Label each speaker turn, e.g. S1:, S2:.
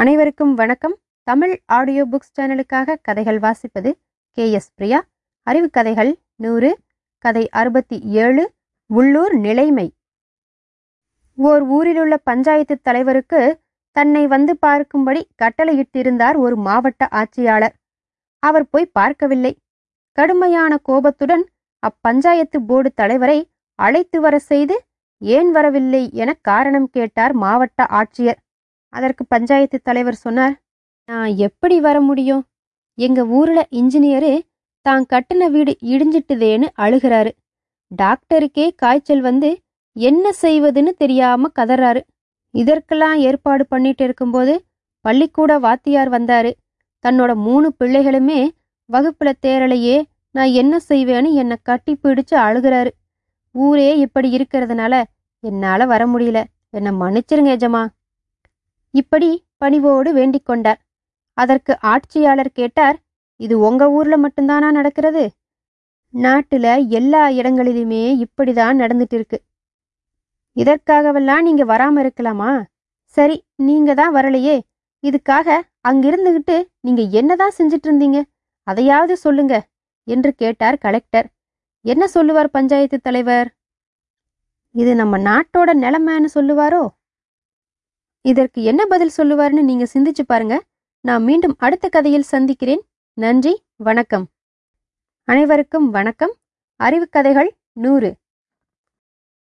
S1: அனைவருக்கும் வணக்கம். Tamil audio books சேனலுக்காக கதைகள் வாசிப்பது கே எஸ் பிரியா. அறிவு கதைகள் நூறு கதை அறுபத்தி ஏழு உள்ளூர் நிலைமை. ஓர் ஊரிலுள்ள பஞ்சாயத்து தலைவருக்கு தன்னை வந்து பார்க்கும்படி கட்டளையிட்டிருந்தார் ஒரு மாவட்ட ஆட்சியாளர். அவர் போய் பார்க்கவில்லை. கடுமையான கோபத்துடன் அப்பஞ்சாயத்து போர்டு தலைவரை அழைத்து வர செய்து ஏன் வரவில்லை என காரணம் கேட்டார் மாவட்ட ஆட்சியர். அதற்கு பஞ்சாயத்து தலைவர் சொன்னார் நான் எப்படி வர முடியும்? எங்க ஊர்ல இன்ஜினியரு தான் கட்டின வீடு இடிஞ்சிட்டுதேன்னு அழுகிறாரு. டாக்டருக்கே காய்ச்சல் வந்து என்ன செய்வதுன்னு தெரியாம கதறாரு. இதற்கெல்லாம் ஏற்பாடு பண்ணிட்டு இருக்கும்போது பள்ளிக்கூட வாத்தியார் வந்தாரு. தன்னோட மூணு பிள்ளைகளுமே வகுப்புல தேரலையே நான் என்ன செய்வேன்னு என்னை கட்டி பிடிச்சு அழுகிறாரு. ஊரே இப்படி இருக்கிறதுனால என்னால வர முடியல. என்னை மன்னிச்சிருங்க எஜமா. இப்படி பணிவோடு வேண்டிக் கொண்டார். அதற்கு ஆட்சியாளர் கேட்டார் இது உங்க ஊர்ல மட்டும்தானா நடக்கிறது? நாட்டுல எல்லா இடங்களிலுமே இப்படிதான் நடந்துட்டு இருக்கு இதற்காகவெல்லாம் நீங்க வராம இருக்கலாமா? சரி நீங்க தான் வரலையே. இதுக்காக அங்கிருந்துகிட்டு நீங்க என்னதான் செஞ்சிட்டு இருந்தீங்க அதையாவது சொல்லுங்க என்று கேட்டார் கலெக்டர். என்ன சொல்லுவார் பஞ்சாயத்து தலைவர்? இது நம்ம நாட்டோட நிலைமைன்னு சொல்லுவாரோ? இதற்கு என்ன பதில் சொல்லுவார்னு நீங்க சிந்திச்சு பாருங்க. நான் மீண்டும் அடுத்த கதையில் சந்திக்கிறேன். நன்றி வணக்கம். அனைவருக்கும் வணக்கம். அறிவு கதைகள் நூறு.